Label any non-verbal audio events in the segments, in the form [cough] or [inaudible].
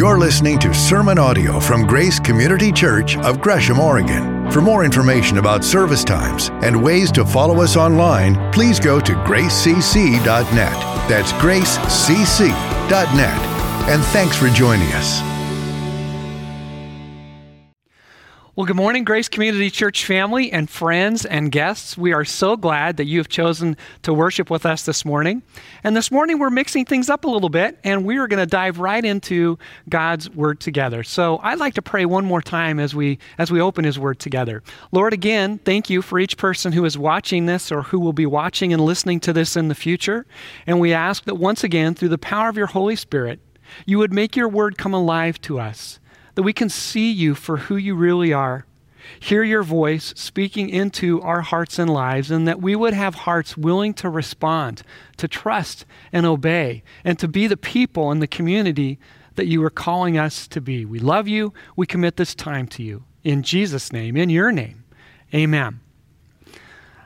You're listening to sermon audio from Grace Community Church of Gresham, Oregon. For more information about service times and ways to follow us online, please go to gracecc.net. That's gracecc.net. And thanks for joining us. Well, good morning, Grace Community Church family and friends and guests. We are so glad that you have chosen to worship with us this morning. And this morning, we're mixing things up a little bit, and we are going to dive right into God's Word together. So I'd like to pray one more time as we as we open His Word together. Lord, again, thank you for each person who is watching this or who will be watching and listening to this in the future. And we ask that once again, through the power of your Holy Spirit, you would make your Word come alive to us that we can see you for who you really are, hear your voice speaking into our hearts and lives, and that we would have hearts willing to respond, to trust and obey, and to be the people in the community that you are calling us to be. We love you. We commit this time to you. In Jesus' name, in your name, amen.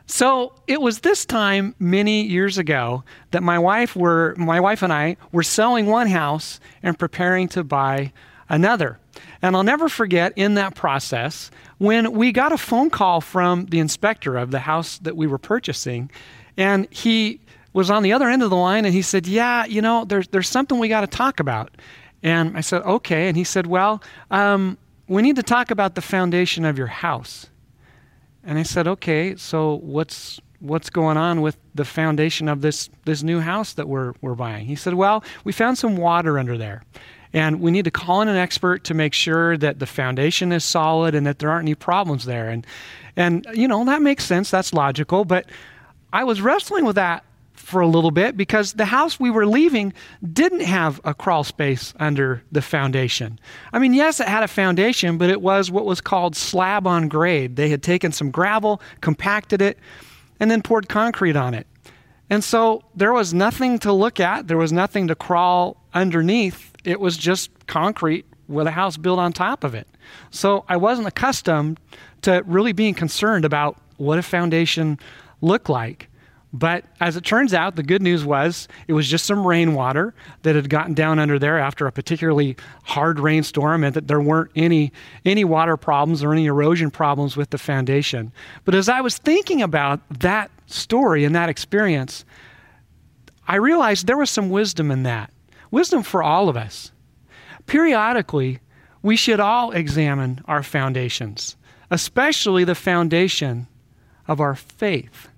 So it was this time many years ago that my wife were my wife and I were selling one house and preparing to buy another. And I'll never forget in that process when we got a phone call from the inspector of the house that we were purchasing, and he was on the other end of the line and he said, Yeah, you know, there's, there's something we got to talk about. And I said, Okay. And he said, Well, um, we need to talk about the foundation of your house. And I said, Okay, so what's what's going on with the foundation of this this new house that we're we're buying? He said, Well, we found some water under there. And we need to call in an expert to make sure that the foundation is solid and that there aren't any problems there. And, and you know, that makes sense. That's logical. But I was wrestling with that for a little bit because the house we were leaving didn't have a crawl space under the foundation. I mean, yes, it had a foundation, but it was what was called slab on grade. They had taken some gravel, compacted it, and then poured concrete on it. And so there was nothing to look at, there was nothing to crawl underneath it was just concrete with a house built on top of it. So I wasn't accustomed to really being concerned about what a foundation looked like. But as it turns out, the good news was it was just some rainwater that had gotten down under there after a particularly hard rainstorm, and that there weren't any, any water problems or any erosion problems with the foundation. But as I was thinking about that story and that experience, I realized there was some wisdom in that. Wisdom for all of us. Periodically, we should all examine our foundations, especially the foundation of our faith.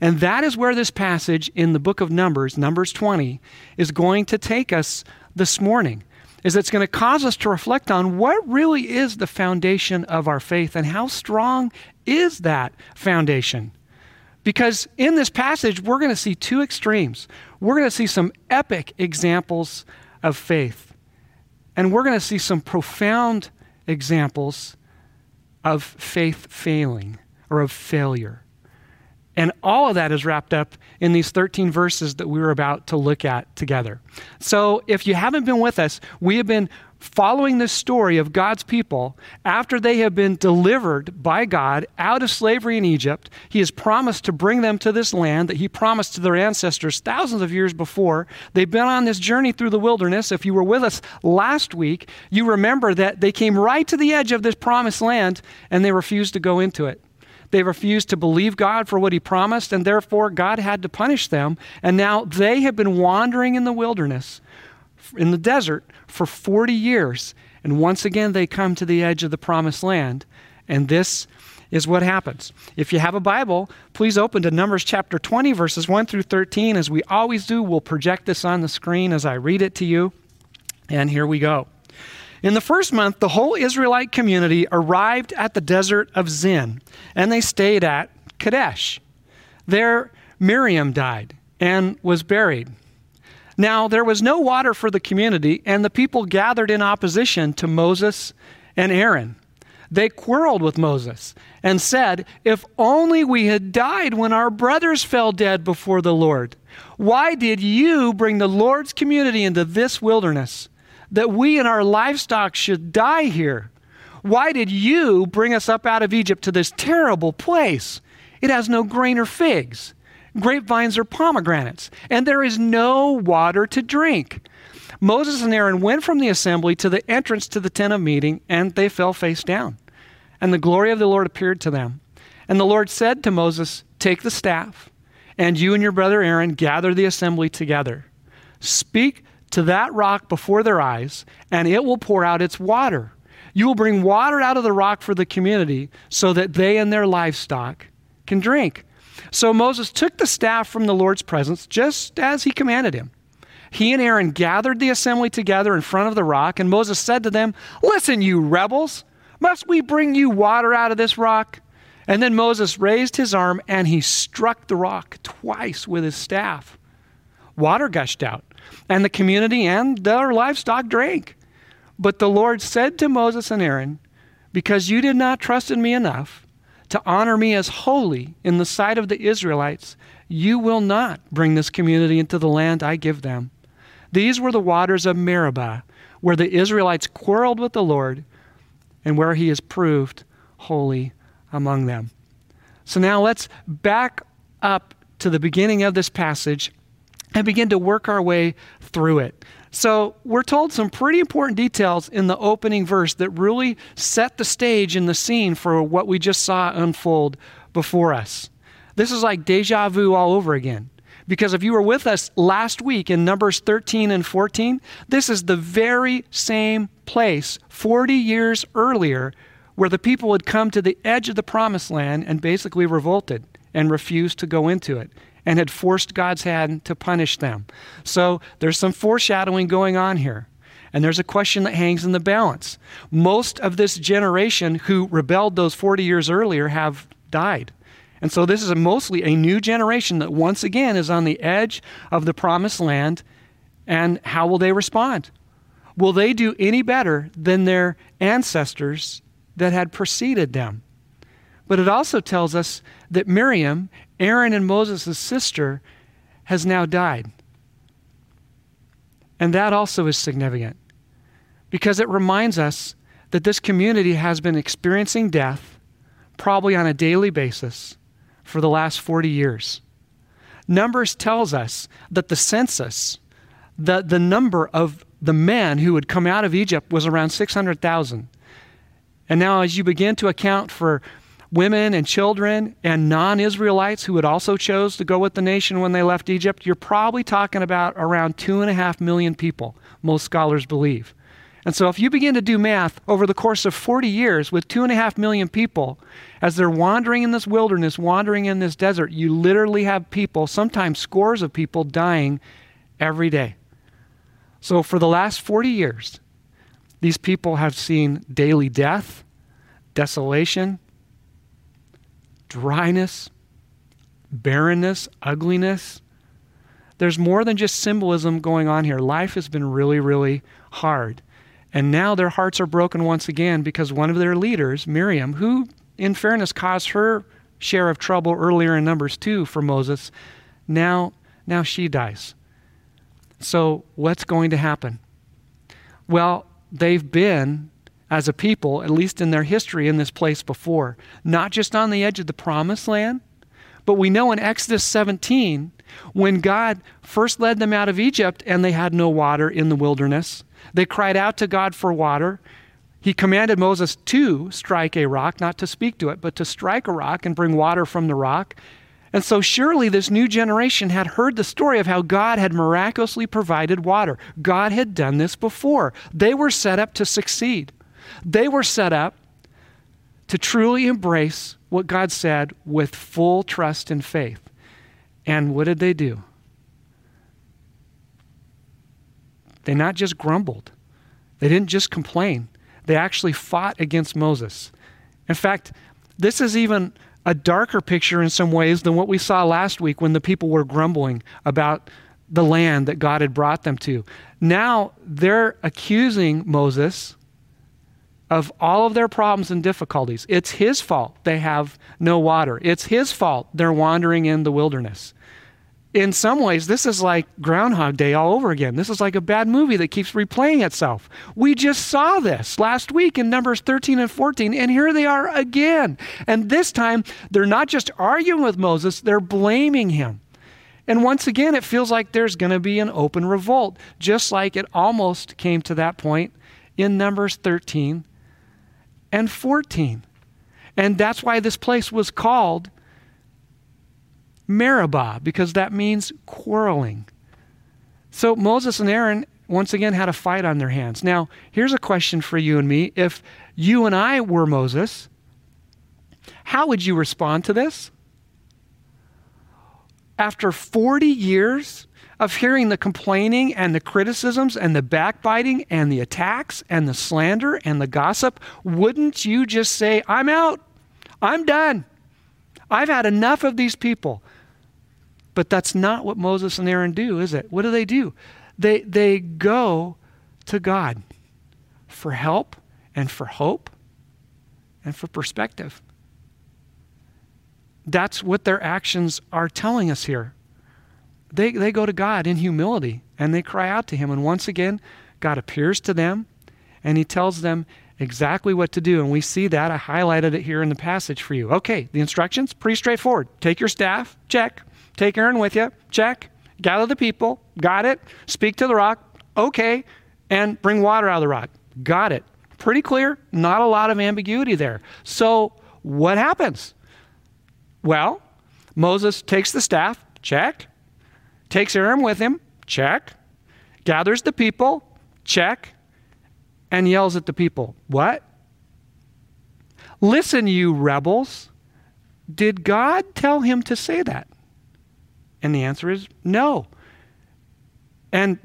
And that is where this passage in the book of Numbers, Numbers 20, is going to take us this morning. Is it's going to cause us to reflect on what really is the foundation of our faith and how strong is that foundation? Because in this passage, we're going to see two extremes. We're going to see some epic examples of faith, and we're going to see some profound examples of faith failing or of failure. And all of that is wrapped up in these 13 verses that we were about to look at together. So, if you haven't been with us, we have been following this story of God's people after they have been delivered by God out of slavery in Egypt. He has promised to bring them to this land that He promised to their ancestors thousands of years before. They've been on this journey through the wilderness. If you were with us last week, you remember that they came right to the edge of this promised land and they refused to go into it. They refused to believe God for what He promised, and therefore God had to punish them. And now they have been wandering in the wilderness, in the desert, for 40 years. And once again, they come to the edge of the promised land. And this is what happens. If you have a Bible, please open to Numbers chapter 20, verses 1 through 13. As we always do, we'll project this on the screen as I read it to you. And here we go. In the first month, the whole Israelite community arrived at the desert of Zin, and they stayed at Kadesh. There, Miriam died and was buried. Now, there was no water for the community, and the people gathered in opposition to Moses and Aaron. They quarreled with Moses and said, If only we had died when our brothers fell dead before the Lord. Why did you bring the Lord's community into this wilderness? that we and our livestock should die here. Why did you bring us up out of Egypt to this terrible place? It has no grain or figs, grapevines or pomegranates, and there is no water to drink. Moses and Aaron went from the assembly to the entrance to the tent of meeting, and they fell face down. And the glory of the Lord appeared to them. And the Lord said to Moses, Take the staff, and you and your brother Aaron gather the assembly together. Speak to that rock before their eyes, and it will pour out its water. You will bring water out of the rock for the community so that they and their livestock can drink. So Moses took the staff from the Lord's presence just as he commanded him. He and Aaron gathered the assembly together in front of the rock, and Moses said to them, Listen, you rebels, must we bring you water out of this rock? And then Moses raised his arm and he struck the rock twice with his staff. Water gushed out, and the community and their livestock drank. But the Lord said to Moses and Aaron, Because you did not trust in me enough to honor me as holy in the sight of the Israelites, you will not bring this community into the land I give them. These were the waters of Meribah, where the Israelites quarreled with the Lord and where he is proved holy among them. So now let's back up to the beginning of this passage and begin to work our way through it. So, we're told some pretty important details in the opening verse that really set the stage and the scene for what we just saw unfold before us. This is like deja vu all over again. Because if you were with us last week in Numbers 13 and 14, this is the very same place 40 years earlier where the people had come to the edge of the promised land and basically revolted and refused to go into it and had forced God's hand to punish them. So there's some foreshadowing going on here. And there's a question that hangs in the balance. Most of this generation who rebelled those 40 years earlier have died. And so this is a mostly a new generation that once again is on the edge of the promised land. And how will they respond? Will they do any better than their ancestors that had preceded them? But it also tells us that Miriam Aaron and Moses' sister, has now died. And that also is significant because it reminds us that this community has been experiencing death probably on a daily basis for the last 40 years. Numbers tells us that the census, the, the number of the men who had come out of Egypt was around 600,000. And now, as you begin to account for women and children and non Israelites who had also chose to go with the nation when they left Egypt, you're probably talking about around two and a half million people, most scholars believe. And so if you begin to do math over the course of 40 years with two and a half million people, as they're wandering in this wilderness, wandering in this desert, you literally have people, sometimes scores of people, dying every day. So for the last 40 years, these people have seen daily death, desolation, dryness, barrenness, ugliness. There's more than just symbolism going on here. Life has been really, really hard. And now their hearts are broken once again because one of their leaders, Miriam, who, in fairness, caused her share of trouble earlier in Numbers 2 for Moses, now, now she dies. So, what's going to happen? Well, they've been as a people, at least in their history, in this place before. Not just on the edge of the promised land, but we know in Exodus 17, when God first led them out of Egypt and they had no water in the wilderness, they cried out to God for water. He commanded Moses to strike a rock, not to speak to it, but to strike a rock and bring water from the rock. And so, surely this new generation had heard the story of how God had miraculously provided water. God had done this before. They were set up to succeed. They were set up to truly embrace what God said with full trust and faith. And what did they do? They not just grumbled, they didn't just complain, they actually fought against Moses. In fact, this is even a darker picture in some ways than what we saw last week when the people were grumbling about the land that God had brought them to. Now they're accusing Moses of all of their problems and difficulties. It's his fault they have no water. It's his fault they're wandering in the wilderness. In some ways, this is like Groundhog Day all over again. This is like a bad movie that keeps replaying itself. We just saw this last week in Numbers 13 and 14, and here they are again. And this time, they're not just arguing with Moses, they're blaming him. And once again, it feels like there's going to be an open revolt, just like it almost came to that point in Numbers 13 and 14. And that's why this place was called Meribah, because that means quarreling. So Moses and Aaron once again had a fight on their hands. Now, here's a question for you and me. If you and I were Moses, how would you respond to this? After 40 years of hearing the complaining and the criticisms and the backbiting and the attacks and the slander and the gossip, wouldn't you just say, I'm out? I'm done. I've had enough of these people. But that's not what Moses and Aaron do, is it? What do they do? They, they go to God for help and for hope and for perspective. That's what their actions are telling us here. They, they go to God in humility and they cry out to Him. And once again, God appears to them and He tells them exactly what to do. And we see that. I highlighted it here in the passage for you. Okay, the instructions, pretty straightforward. Take your staff, check. Take Aaron with you, check. Gather the people, got it. Speak to the rock, okay. And bring water out of the rock, got it. Pretty clear, not a lot of ambiguity there. So, what happens? Well, Moses takes the staff, check. Takes Aaron with him, check. Gathers the people, check. And yells at the people, What? Listen, you rebels. Did God tell him to say that? And the answer is no. And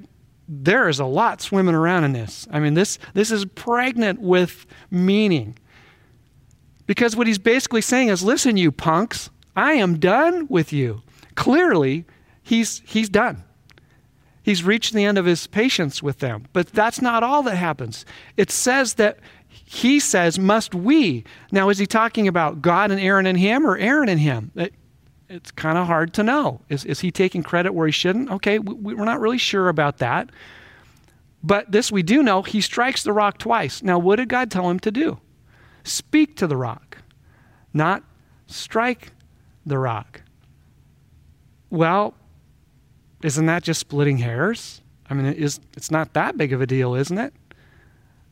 there is a lot swimming around in this. I mean, this, this is pregnant with meaning. Because what he's basically saying is listen, you punks, I am done with you. Clearly, he's, he's done. He's reached the end of his patience with them. But that's not all that happens. It says that he says, Must we? Now, is he talking about God and Aaron and him or Aaron and him? It, it's kind of hard to know. Is, is he taking credit where he shouldn't? Okay, we, we're not really sure about that. But this we do know he strikes the rock twice. Now, what did God tell him to do? Speak to the rock, not strike the rock. Well, isn't that just splitting hairs? I mean, it is, it's not that big of a deal, isn't it?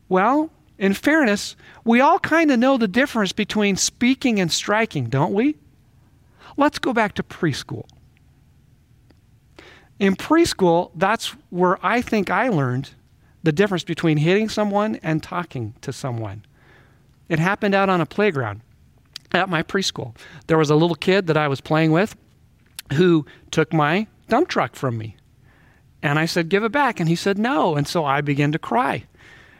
Well, in fairness, we all kind of know the difference between speaking and striking, don't we? Let's go back to preschool. In preschool, that's where I think I learned the difference between hitting someone and talking to someone. It happened out on a playground at my preschool. There was a little kid that I was playing with who took my dump truck from me. And I said, Give it back. And he said, No. And so I began to cry.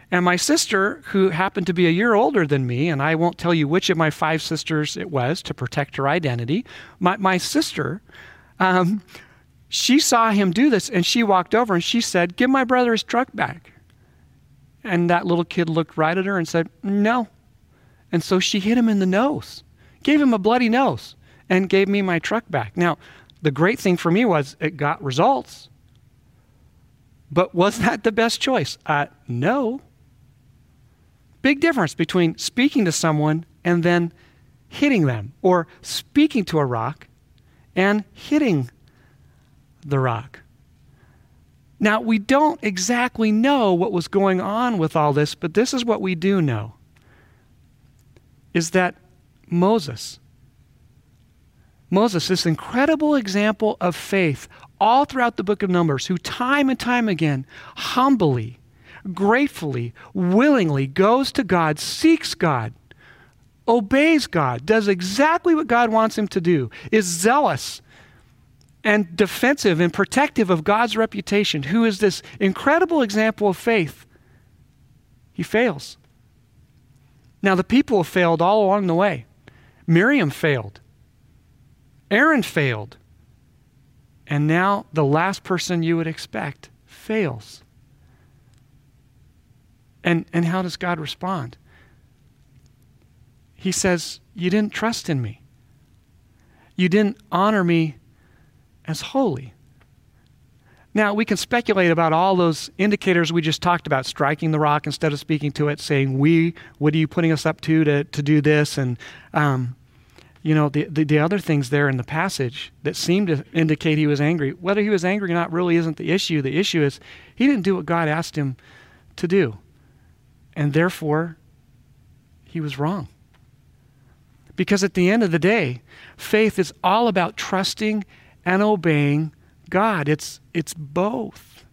And my sister, who happened to be a year older than me, and I won't tell you which of my five sisters it was to protect her identity, my, my sister, um, she saw him do this and she walked over and she said, Give my brother his truck back. And that little kid looked right at her and said, No. And so she hit him in the nose, gave him a bloody nose, and gave me my truck back. Now, the great thing for me was it got results. But was that the best choice? Uh, no. Big difference between speaking to someone and then hitting them, or speaking to a rock and hitting the rock. Now, we don't exactly know what was going on with all this, but this is what we do know is that Moses, Moses, this incredible example of faith all throughout the book of Numbers, who time and time again humbly gratefully, willingly goes to God, seeks God, obeys God, does exactly what God wants him to do, is zealous and defensive and protective of God's reputation, who is this incredible example of faith, he fails. Now, the people have failed all along the way. Miriam failed, Aaron failed, and now the last person you would expect fails. And, and how does God respond? He says, You didn't trust in me. You didn't honor me as holy. Now, we can speculate about all those indicators we just talked about striking the rock instead of speaking to it, saying, We, what are you putting us up to to, to do this? And, um, you know, the, the, the, other things there in the passage that seem to indicate he was angry, whether he was angry or not really isn't the issue. The issue is he didn't do what God asked him to do. And therefore, he was wrong. Because at the end of the day, faith is all about trusting and obeying God. It's, it's both.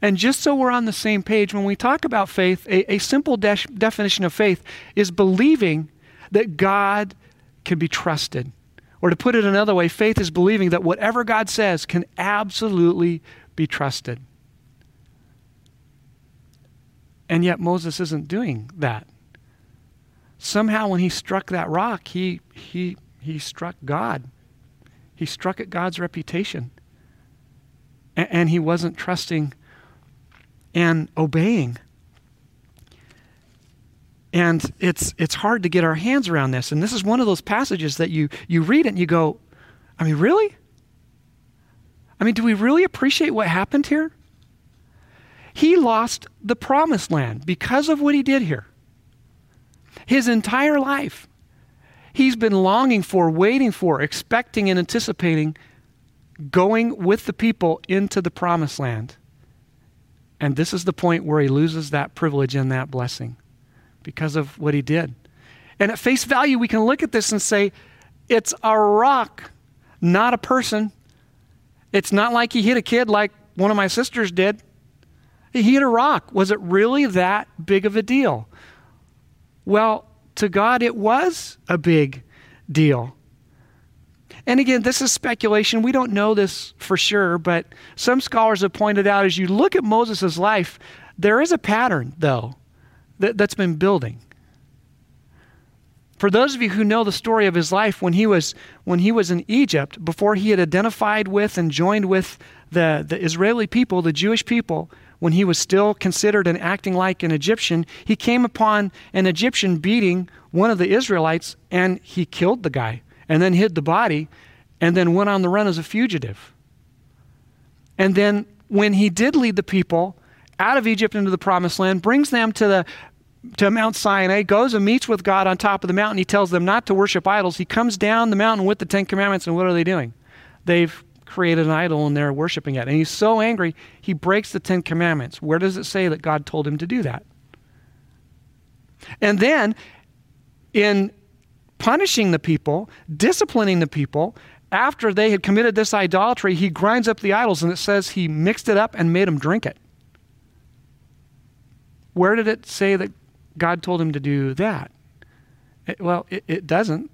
And just so we're on the same page, when we talk about faith, a, a simple de- definition of faith is believing that God can be trusted. Or to put it another way, faith is believing that whatever God says can absolutely be trusted. And yet Moses isn't doing that. Somehow when he struck that rock, he he he struck God. He struck at God's reputation. And, and he wasn't trusting and obeying. And it's, it's hard to get our hands around this. And this is one of those passages that you, you read it and you go, I mean, really? I mean, do we really appreciate what happened here? He lost the promised land because of what he did here. His entire life, he's been longing for, waiting for, expecting, and anticipating going with the people into the promised land. And this is the point where he loses that privilege and that blessing because of what he did. And at face value, we can look at this and say, it's a rock, not a person. It's not like he hit a kid like one of my sisters did. He hit a rock. Was it really that big of a deal? Well, to God, it was a big deal. And again, this is speculation. We don't know this for sure, but some scholars have pointed out as you look at Moses' life, there is a pattern, though that, that's been building. For those of you who know the story of his life, when he was, when he was in Egypt, before he had identified with and joined with the, the Israeli people, the Jewish people, when he was still considered and acting like an Egyptian, he came upon an Egyptian beating one of the Israelites and he killed the guy and then hid the body and then went on the run as a fugitive. And then when he did lead the people out of Egypt into the promised land, brings them to the to Mount Sinai, goes and meets with God on top of the mountain. He tells them not to worship idols. He comes down the mountain with the Ten Commandments, and what are they doing? They've created an idol and they're worshiping it. And he's so angry, he breaks the Ten Commandments. Where does it say that God told him to do that? And then, in punishing the people, disciplining the people, after they had committed this idolatry, he grinds up the idols, and it says he mixed it up and made them drink it. Where did it say that God told him to do that? It, well, it, it doesn't.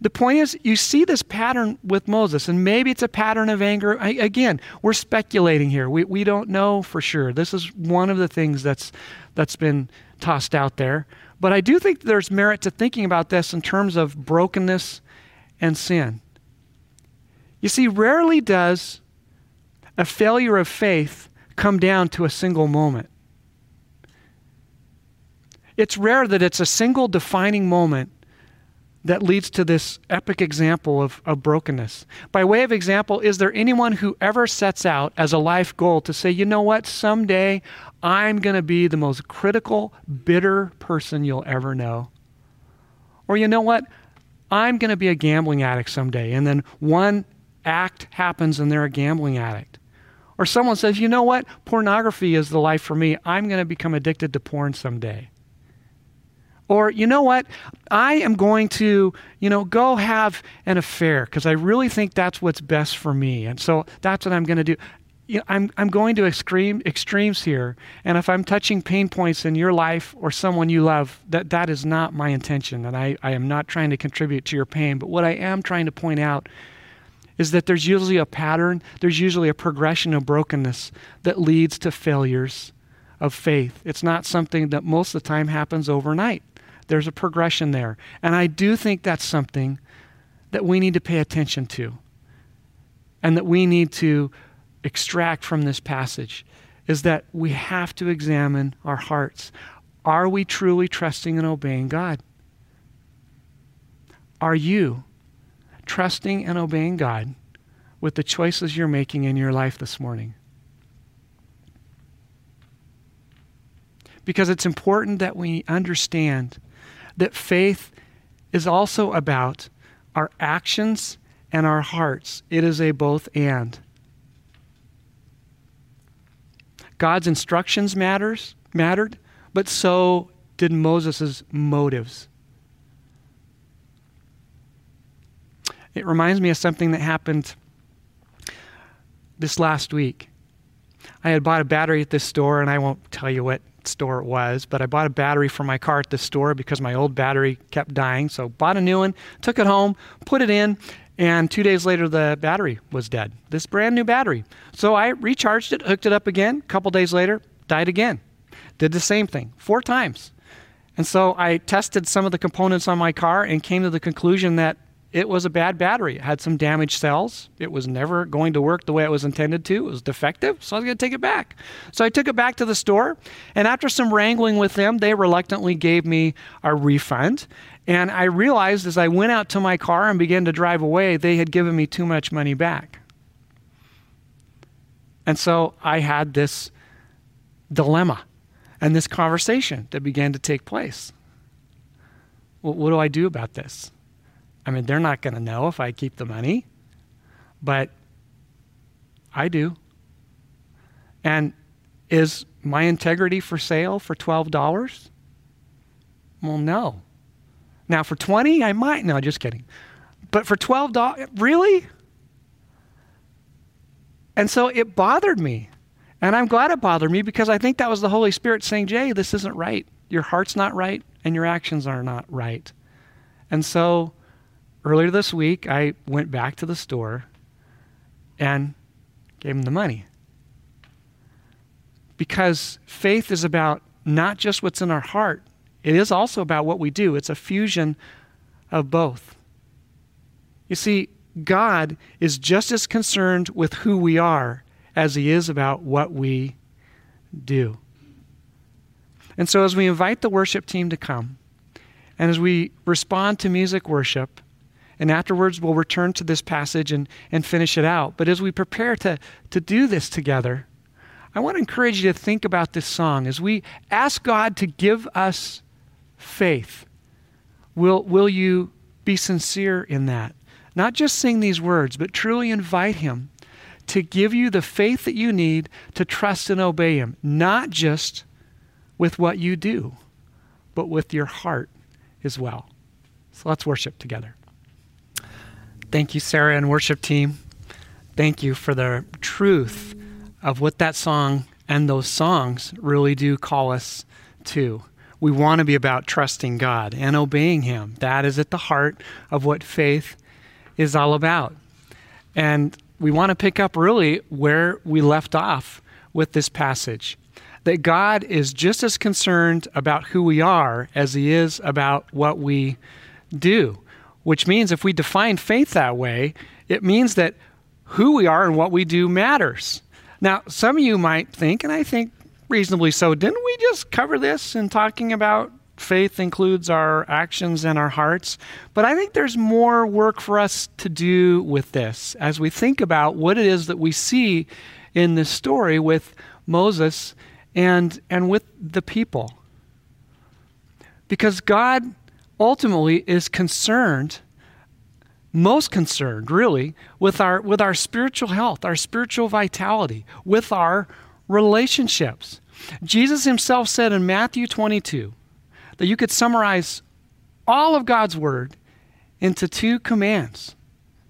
The point is, you see this pattern with Moses, and maybe it's a pattern of anger. I, again, we're speculating here. We, we don't know for sure. This is one of the things that's, that's been tossed out there. But I do think there's merit to thinking about this in terms of brokenness and sin. You see, rarely does a failure of faith come down to a single moment. It's rare that it's a single defining moment that leads to this epic example of, of brokenness. By way of example, is there anyone who ever sets out as a life goal to say, you know what, someday I'm going to be the most critical, bitter person you'll ever know? Or you know what, I'm going to be a gambling addict someday, and then one act happens and they're a gambling addict. Or someone says, you know what, pornography is the life for me, I'm going to become addicted to porn someday. Or, you know what? I am going to, you know, go have an affair because I really think that's what's best for me. And so that's what I'm going to do. You know, I'm, I'm going to extreme extremes here. And if I'm touching pain points in your life or someone you love, that, that is not my intention. And I, I am not trying to contribute to your pain. But what I am trying to point out is that there's usually a pattern, there's usually a progression of brokenness that leads to failures of faith. It's not something that most of the time happens overnight. There's a progression there. And I do think that's something that we need to pay attention to and that we need to extract from this passage is that we have to examine our hearts. Are we truly trusting and obeying God? Are you trusting and obeying God with the choices you're making in your life this morning? Because it's important that we understand that faith is also about our actions and our hearts. It is a both and. God's instructions matters mattered, but so did Moses' motives. It reminds me of something that happened this last week. I had bought a battery at this store, and I won't tell you what store it was, but I bought a battery for my car at the store because my old battery kept dying. So bought a new one, took it home, put it in, and two days later the battery was dead. This brand new battery. So I recharged it, hooked it up again. A couple days later, died again. Did the same thing four times. And so I tested some of the components on my car and came to the conclusion that it was a bad battery. It had some damaged cells. It was never going to work the way it was intended to. It was defective, so I was going to take it back. So I took it back to the store, and after some wrangling with them, they reluctantly gave me a refund. And I realized as I went out to my car and began to drive away, they had given me too much money back. And so I had this dilemma and this conversation that began to take place. Well, what do I do about this? I mean, they're not going to know if I keep the money, but I do. And is my integrity for sale for $12? Well, no. Now, for 20, I might. No, just kidding. But for $12, really? And so it bothered me. And I'm glad it bothered me because I think that was the Holy Spirit saying, Jay, this isn't right. Your heart's not right, and your actions are not right. And so earlier this week, I went back to the store and gave him the money. Because faith is about not just what's in our heart, it is also about what we do. It's a fusion of both. You see, God is just as concerned with who we are as he is about what we do. And so, as we invite the worship team to come, and as we respond to music worship, and afterwards, we'll return to this passage and, and finish it out. But as we prepare to, to do this together, I want to encourage you to think about this song. As we ask God to give us faith, will, will you be sincere in that? Not just sing these words, but truly invite Him to give you the faith that you need to trust and obey Him, not just with what you do, but with your heart as well. So let's worship together. Thank you, Sarah and worship team. Thank you for the truth of what that song and those songs really do call us to. We want to be about trusting God and obeying Him. That is at the heart of what faith is all about. And we want to pick up really where we left off with this passage that God is just as concerned about who we are as He is about what we do which means if we define faith that way, it means that who we are and what we do matters. Now, some of you might think, and I think reasonably so, didn't we just cover this in talking about faith includes our actions and our hearts? But I think there's more work for us to do with this as we think about what it is that we see in this story with Moses and, and with the people. Because God ultimately is concerned, most concerned really, with our, with our spiritual health, our spiritual vitality, with our relationships. Jesus himself said in Matthew 22 that you could summarize all of God's word into two commands,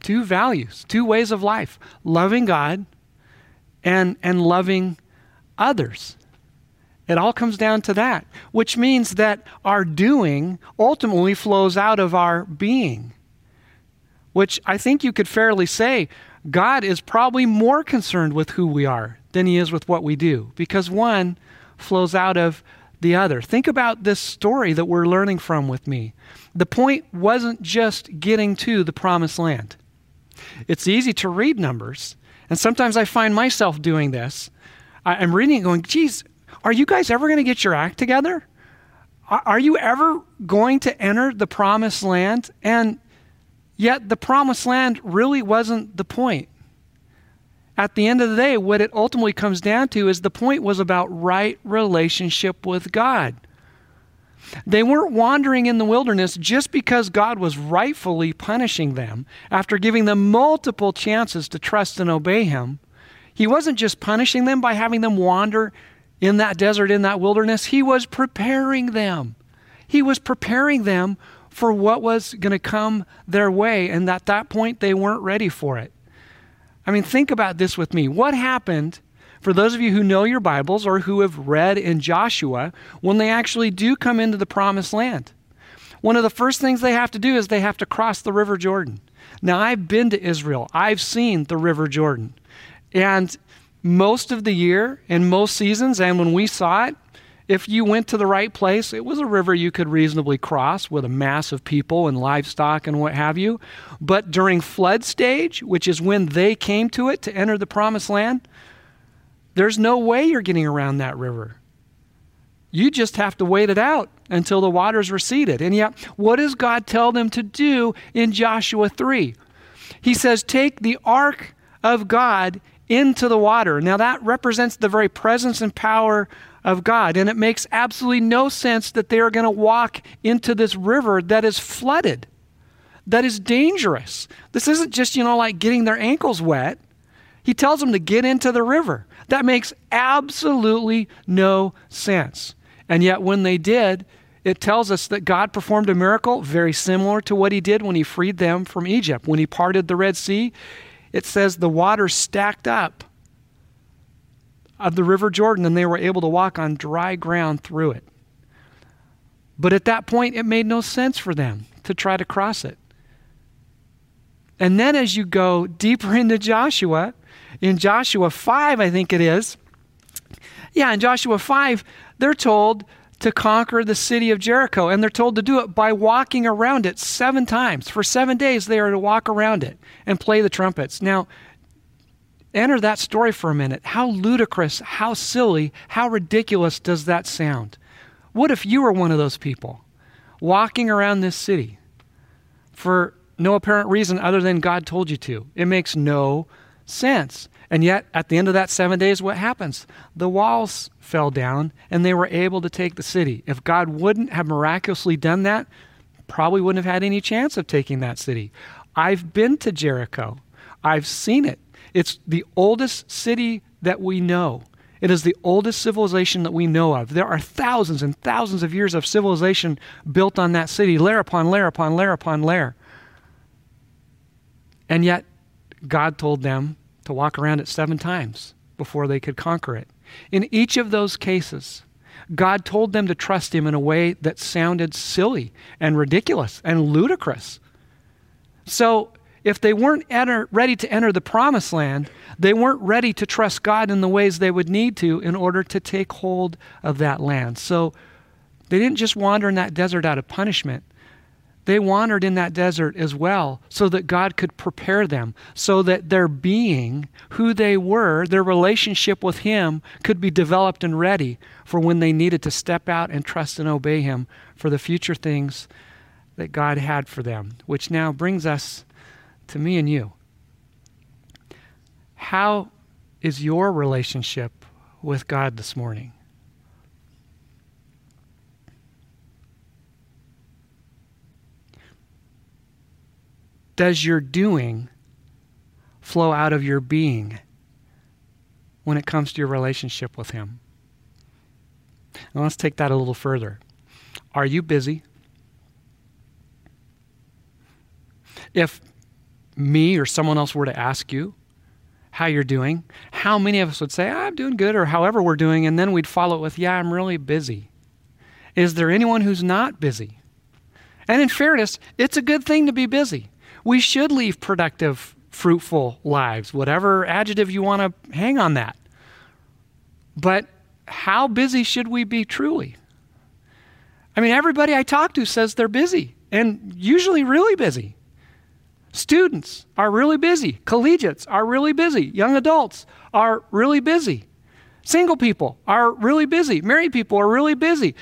two values, two ways of life loving God and, and loving others. It all comes down to that, which means that our doing ultimately flows out of our being, which I think you could fairly say God is probably more concerned with who we are than he is with what we do, because one flows out of the other. Think about this story that we're learning from with me. The point wasn't just getting to the promised land. It's easy to read numbers, and sometimes I find myself doing this. I'm reading it going, geez, are you guys ever going to get your act together? Are you ever going to enter the promised land? And yet, the promised land really wasn't the point. At the end of the day, what it ultimately comes down to is the point was about right relationship with God. They weren't wandering in the wilderness just because God was rightfully punishing them after giving them multiple chances to trust and obey Him. He wasn't just punishing them by having them wander in that desert, in that wilderness. He was preparing them. He was preparing them for what was going to come their way. And at that point, they weren't ready for it. I mean, think about this with me. What happened for those of you who know your Bibles or who have read in Joshua when they actually do come into the promised land? One of the first things they have to do is they have to cross the River Jordan. Now, I've been to Israel, I've seen the River Jordan. And most of the year, and most seasons, and when we saw it, if you went to the right place, it was a river you could reasonably cross with a mass of people and livestock and what have you. But during flood stage, which is when they came to it to enter the promised land, there's no way you're getting around that river. You just have to wait it out until the waters receded. And yet, what does God tell them to do in Joshua 3? He says, Take the ark of God into the water. Now, that represents the very presence and power of God. And it makes absolutely no sense that they are going to walk into this river that is flooded, that is dangerous. This isn't just, you know, like getting their ankles wet. He tells them to get into the river. That makes absolutely no sense. And yet, when they did, it tells us that God performed a miracle very similar to what he did when he freed them from Egypt. When he parted the Red Sea, it says the water stacked up of the River Jordan and they were able to walk on dry ground through it. But at that point, it made no sense for them to try to cross it. And then as you go deeper [laughs] into Joshua, in Joshua 5, I think it is, yeah, in Joshua 5, they're told to conquer the city of Jericho. And they're told to do it by walking around it seven times. For seven days, they are to walk around it and play the trumpets. Now, enter that story for a minute. How ludicrous, how silly, how ridiculous does that sound? What if you were one of those people walking around this city for no apparent reason other than God told you to? It makes no sense. And yet, at the end of that seven days, what happens? The walls fell down and they were able to take the city. If God wouldn't have miraculously done that, probably wouldn't have had any chance of taking that city. I've been to Jericho, I've seen it. It's the oldest city that we know. It is the oldest civilization that we know of. There are thousands and thousands of years of civilization built on that city, layer upon layer upon layer upon layer. And yet, God told them to walk around it seven times before they could conquer it. In each of those cases, God told them to trust Him in a way that sounded silly and ridiculous and ludicrous. So, if they weren't enter, ready to enter the promised land, they weren't ready to trust God in the ways they would need to in order to take hold of that land. So, they didn't just wander in that desert out of punishment, they wandered in that desert as well so that God could prepare them, so that their being, who they were, their relationship with Him could be developed and ready for when they needed to step out and trust and obey Him for the future things that God had for them. Which now brings us to me and you. How is your relationship with God this morning? Does your doing flow out of your being when it comes to your relationship with Him? Let's take that a little further. Are you busy? If me or someone else were to ask you how you're doing, how many of us would say, I'm doing good, or however we're doing, and then we'd follow it with, Yeah, I'm really busy. Is there anyone who's not busy? And in fairness, it's a good thing to be busy we should leave productive, fruitful lives, whatever adjective you want to hang on that. But how busy should we be truly? I mean, everybody I talk to says they're busy, and usually really busy. Students are really busy. Collegiates are really busy. Young adults are really busy. Single people are really busy. Married people are really busy.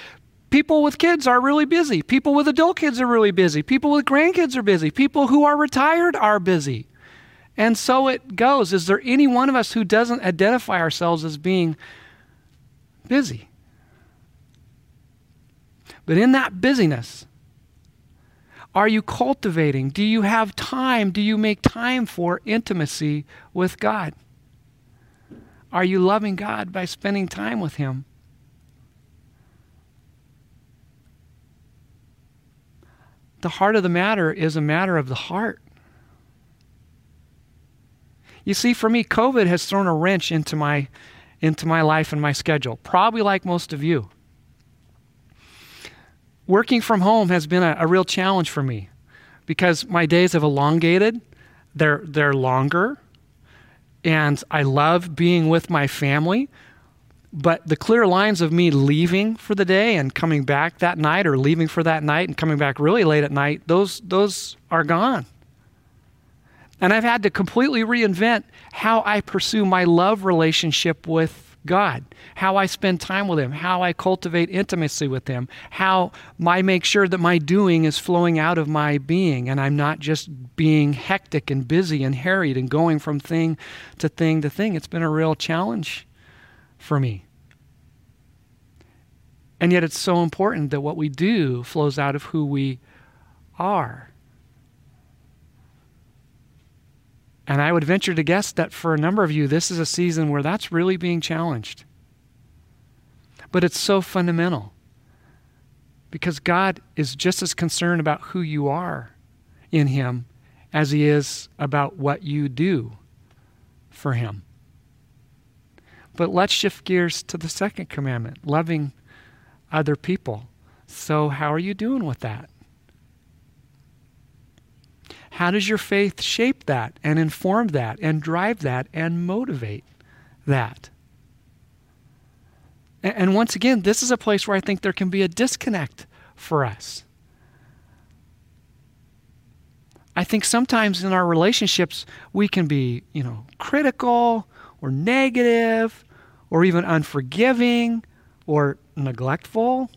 People with kids are really busy. People with adult kids are really busy. People with grandkids are busy. People who are retired are busy. And so it goes. Is there any one of us who doesn't identify ourselves as being busy? But in that busyness, are you cultivating? Do you have time? Do you make time for intimacy with God? Are you loving God by spending time with Him? The heart of the matter is a matter of the heart. You see, for me, COVID has thrown a wrench into my, into my life and my schedule, probably like most of you working from home has been a, a real challenge for me because my days have elongated. They're, they're longer. And I love being with my family. But the clear lines of me leaving for the day and coming back that night or leaving for that night and coming back really late at night, those, those are gone. And I've had to completely reinvent how I pursue my love relationship with God, how I spend time with Him, how I cultivate intimacy with Him, how I make sure that my doing is flowing out of my being and I'm not just being hectic and busy and harried and going from thing to thing to thing. It's been a real challenge for me. And yet it's so important that what we do flows out of who we are. And I would venture to guess that for a number of you, this is a season where that's really being challenged. But it's so fundamental because God is just as concerned about who you are in Him as He is about what you do for Him. But let's shift gears to the second commandment loving other people. So, how are you doing with that? How does your faith shape that and inform that and drive that and motivate that? And once again, this is a place where I think there can be a disconnect for us. I think sometimes in our relationships we can be, you know, critical or negative or even unforgiving or neglectful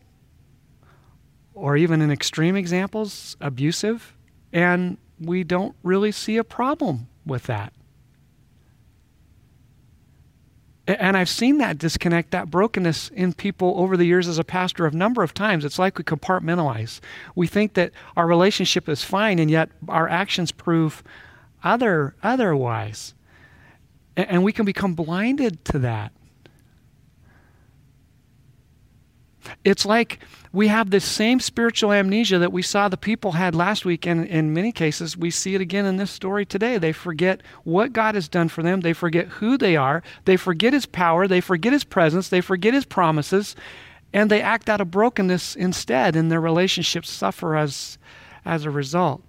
or even in extreme examples abusive and we don't really see a problem with that. And I've seen that disconnect, that brokenness in people over the years as a pastor a number of times. It's like we compartmentalize. We think that our relationship is fine, and yet our actions prove other otherwise. And we can become blinded to that. It's like we have this same spiritual amnesia that we saw the people had last week, and in many cases, we see it again in this story today. They forget what God has done for them, they forget who they are, they forget His power, they forget His presence, they forget His promises, and they act out of brokenness instead, and their relationships suffer as, as a result.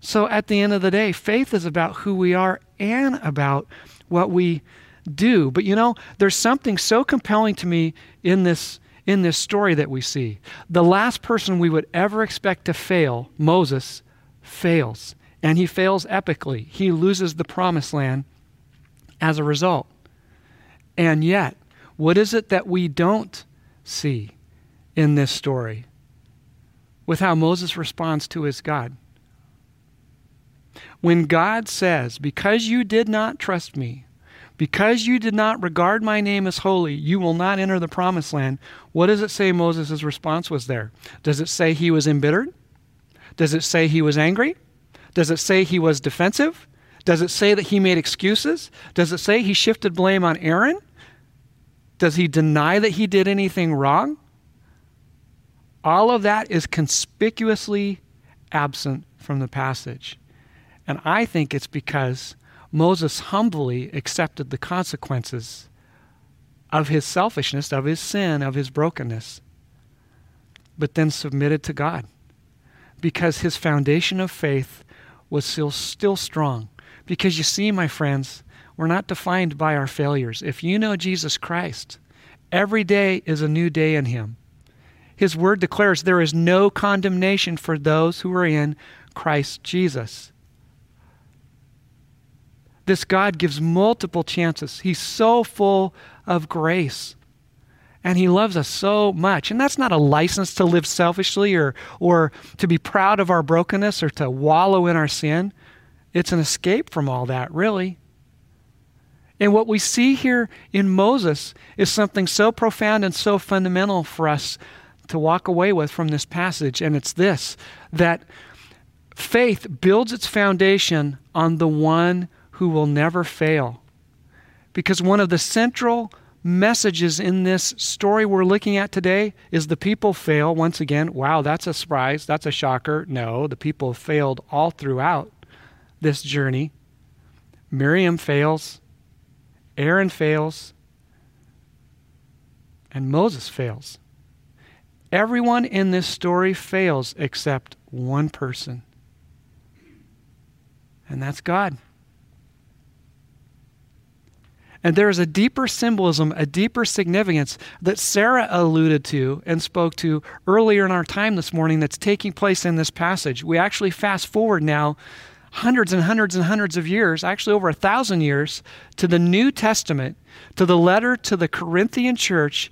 So at the end of the day, faith is about who we are and about what we do. But you know, there's something so compelling to me in this in this story that we see. The last person we would ever expect to fail, Moses, fails. And he fails epically. He loses the promised land as a result. And yet, what is it that we don't see in this story with how Moses responds to his God? When God says, Because you did not trust me, because you did not regard my name as holy, you will not enter the promised land. What does it say Moses' response was there? Does it say he was embittered? Does it say he was angry? Does it say he was defensive? Does it say that he made excuses? Does it say he shifted blame on Aaron? Does he deny that he did anything wrong? All of that is conspicuously absent from the passage. And I think it's because Moses humbly accepted the consequences of his selfishness, of his sin, of his brokenness, but then submitted to God because his foundation of faith was still, still strong. Because you see, my friends, we're not defined by our failures. If you know Jesus Christ, every day is a new day in him. His word declares there is no condemnation for those who are in Christ Jesus. This God gives multiple chances. He's so full of grace. And he loves us so much. And that's not a license to live selfishly or, or to be proud of our brokenness or to wallow in our sin. It's an escape from all that, really. And what we see here in Moses is something so profound and so fundamental for us to walk away with from this passage, and it's this that faith builds its foundation on the one who will never fail. Because one of the central messages in this story we're looking at today is the people fail once again. Wow, that's a surprise. That's a shocker. No, the people failed all throughout this journey. Miriam fails, Aaron fails, and Moses fails. Everyone in this story fails except one person, and that's God. And there is a deeper symbolism, a deeper significance that Sarah alluded to and spoke to earlier in our time this morning that's taking place in this passage. We actually fast forward now hundreds and hundreds and hundreds of years, actually over a thousand years, to the New Testament, to the letter to the Corinthian church,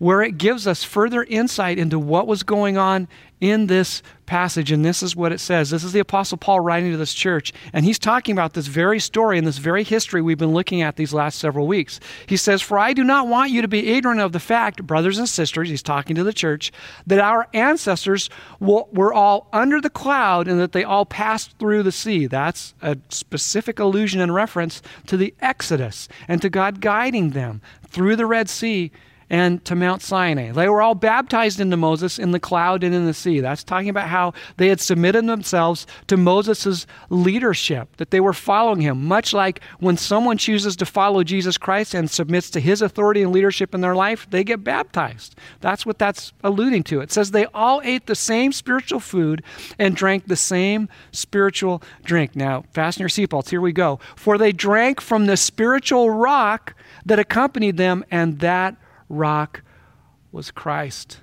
where it gives us further insight into what was going on in this passage. And this is what it says. This is the Apostle Paul writing to this church. And he's talking about this very story and this very history we've been looking at these last several weeks. He says, For I do not want you to be ignorant of the fact, brothers and sisters, he's talking to the church, that our ancestors were all under the cloud and that they all passed through the sea. That's a specific allusion and reference to the Exodus and to God guiding them through the Red Sea and to Mount Sinai. They were all baptized into Moses in the cloud and in the sea. That's talking about how they had submitted themselves to Moses' leadership, that they were following him, much like when someone chooses to follow Jesus Christ and submits to his authority and leadership in their life, they get baptized. That's what that's alluding to. It says they all ate the same spiritual food and drank the same spiritual drink. Now, fasten your seatbelts. Here we go. For they drank from the spiritual rock that accompanied them, and that rock was Christ.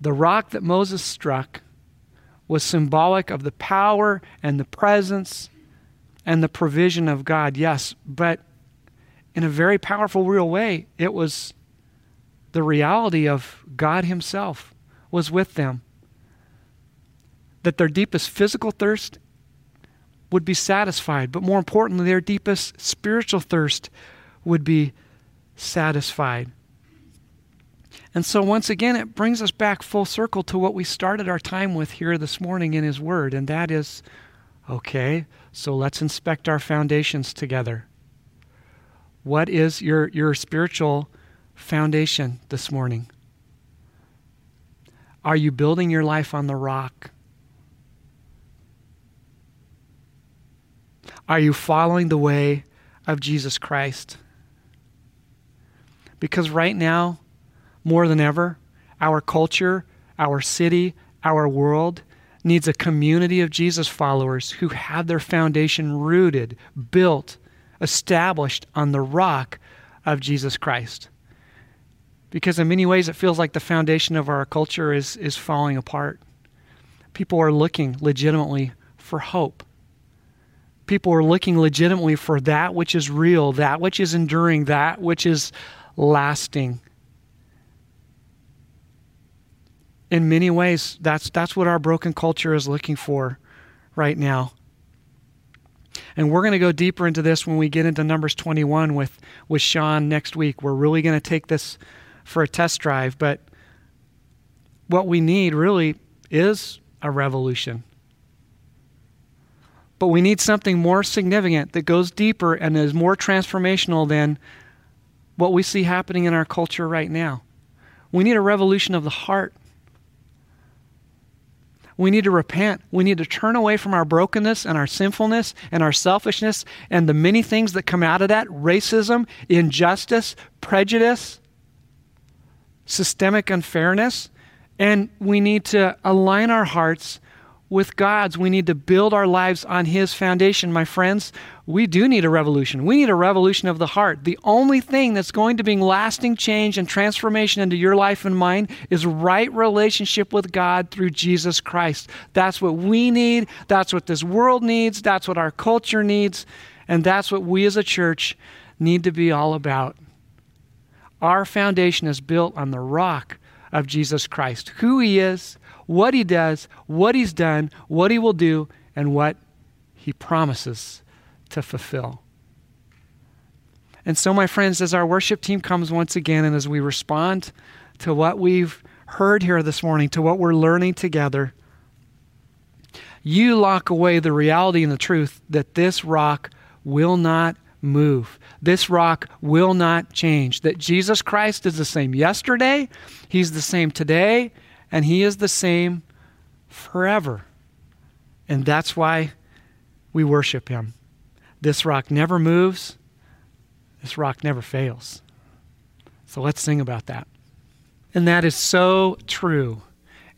The rock that Moses struck was symbolic of the power and the presence and the provision of God, yes, but in a very powerful, real way, it was the reality of God Himself was with them. That their deepest physical thirst would be satisfied, but more importantly, their deepest spiritual thirst would be satisfied. And so, once again, it brings us back full circle to what we started our time with here this morning in His Word, and that is okay, so let's inspect our foundations together. What is your, your spiritual foundation this morning? Are you building your life on the rock? Are you following the way of Jesus Christ? Because right now, more than ever, our culture, our city, our world needs a community of Jesus followers who have their foundation rooted, built, established on the rock of Jesus Christ. Because in many ways, it feels like the foundation of our culture is, is falling apart. People are looking legitimately for hope. People are looking legitimately for that which is real, that which is enduring, that which is lasting. In many ways, that's, that's what our broken culture is looking for right now. And we're going to go deeper into this when we get into Numbers 21 with, with Sean next week. We're really going to take this for a test drive. But what we need really is a revolution. But we need something more significant that goes deeper and is more transformational than what we see happening in our culture right now. We need a revolution of the heart. We need to repent. We need to turn away from our brokenness and our sinfulness and our selfishness and the many things that come out of that racism, injustice, prejudice, systemic unfairness. And we need to align our hearts with God's. We need to build our lives on His foundation. My friends, we do need a revolution. We need a revolution of the heart. The only thing that's going to bring lasting change and transformation into your life and mine is right relationship with God through Jesus Christ. That's what we need. That's what this world needs. That's what our culture needs. And that's what we as a church need to be all about. Our foundation is built on the rock of Jesus Christ, who He is what he does, what he's done, what he will do, and what he promises to fulfill. And so, my friends, as our worship team comes once again and as we respond to what we've heard here this morning, to what we're learning together, you lock away the reality and the truth that this rock will not move. This rock will not change. That Jesus Christ is the same yesterday, He's the same today, and He is the same forever. And that's why we worship Him. This rock never moves, this rock never fails. So let's sing about that. And that is so true.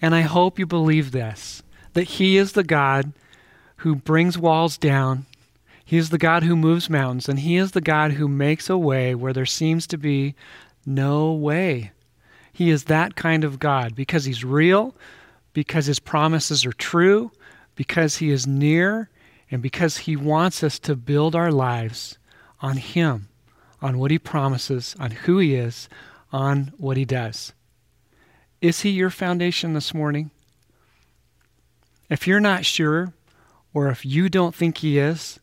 And I hope you believe this that He is the God who brings walls down. He is the God who moves mountains, and He is the God who makes a way where there seems to be no way. He is that kind of God because He's real, because His promises are true, because He is near, and because He wants us to build our lives on Him, on what He promises, on who He is, on what He does. Is He your foundation this morning? If you're not sure, or if you don't think He is,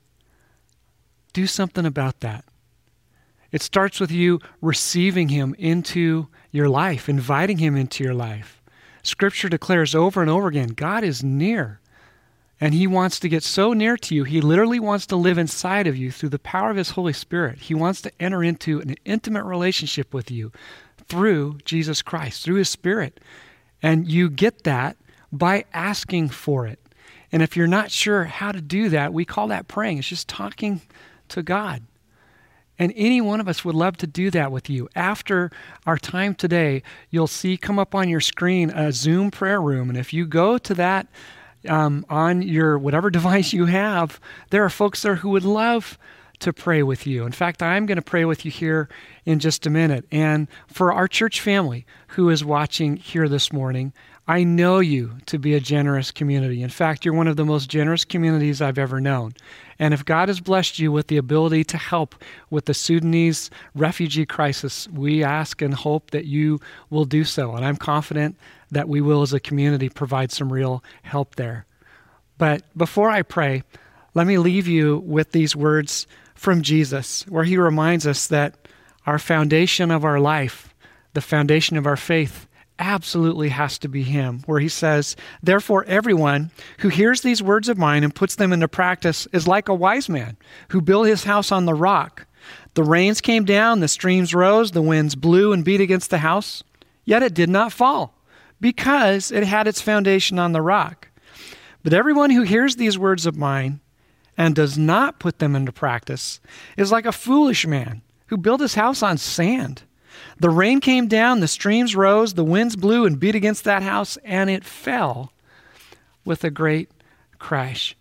do something about that. It starts with you receiving Him into your life, inviting Him into your life. Scripture declares over and over again God is near. And He wants to get so near to you, He literally wants to live inside of you through the power of His Holy Spirit. He wants to enter into an intimate relationship with you through Jesus Christ, through His Spirit. And you get that by asking for it. And if you're not sure how to do that, we call that praying. It's just talking to God. And any one of us would love to do that with you. After our time today, you'll see come up on your screen a Zoom prayer room. And if you go to that um, on your whatever [laughs] device you have, there are folks there who would love to pray with you. In fact, I'm going to pray with you here in just a minute. And for our church family who is watching here this morning, I know you to be a generous community. In fact, you're one of the most generous communities I've ever known. And if God has blessed you with the ability to help with the Sudanese refugee crisis, we ask and hope that you will do so. And I'm confident that we will, as a community, provide some real help there. But before I pray, let me leave you with these words from Jesus, where he reminds us that our foundation of our life, the foundation of our faith, absolutely has to be him, where he says, Therefore, everyone who hears these words of mine and puts them into practice is like a wise man who built his house on the rock. The rains came down, the streams rose, the winds blew and beat against the house, yet it did not fall, because it had its foundation on the rock. But everyone who hears these words of mine and does not put them into practice is like a foolish man who built his house on sand. The rain came down, the streams rose, the winds blew and beat against that house, and it fell with a great crash.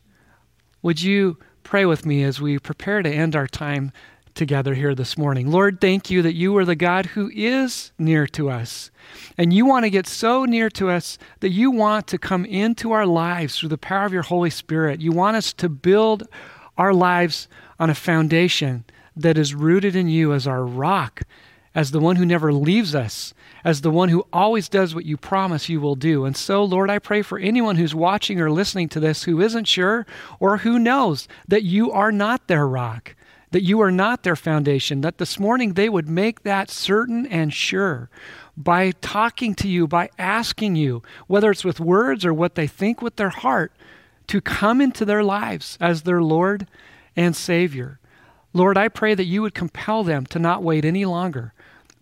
Would you pray with me as we prepare to end our time together here this morning? Lord, thank you that you are the God who is near to us. And you want to get so near to us that you want to come into our lives through the power of your Holy Spirit. You want us to build our lives on a foundation that is rooted in you as our rock as the one who never leaves us, as the one who always does what you promise you will do. And so, Lord, I pray for anyone who's watching or listening to this who isn't sure or who knows that you are not their rock, that you are not their foundation, that this morning they would make that certain and sure by talking to you, by asking you, whether it's with words or what they think with their heart, to come into their lives as their Lord and Savior. Lord, I pray that you would compel them to not wait any longer,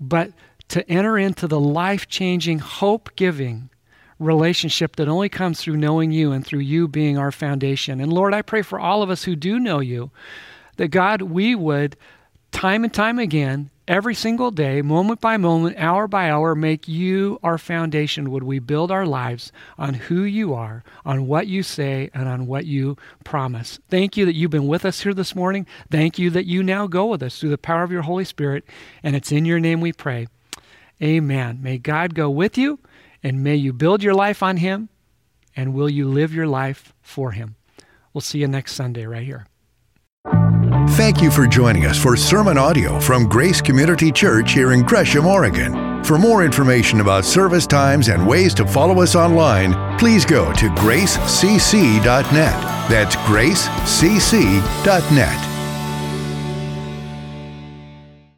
but to enter into the life changing, hope giving relationship that only comes through knowing you and through you being our foundation. And Lord, I pray for all of us who do know you that God, we would time and time again, every single day, moment by moment, hour by hour, make you our foundation. Would we build our lives on who you are, on what you say, and on what you promise? Thank you that you've been with us here this morning. Thank you that you now go with us through the power of your Holy Spirit. And it's in your name we pray. Amen. May God go with you, and may you build your life on Him, and will you live your life for Him? We'll see you next Sunday right here. Thank you for joining us for sermon audio from Grace Community Church here in Gresham, Oregon. For more information about service times and ways to follow us online, please go to gracecc.net. That's gracecc.net.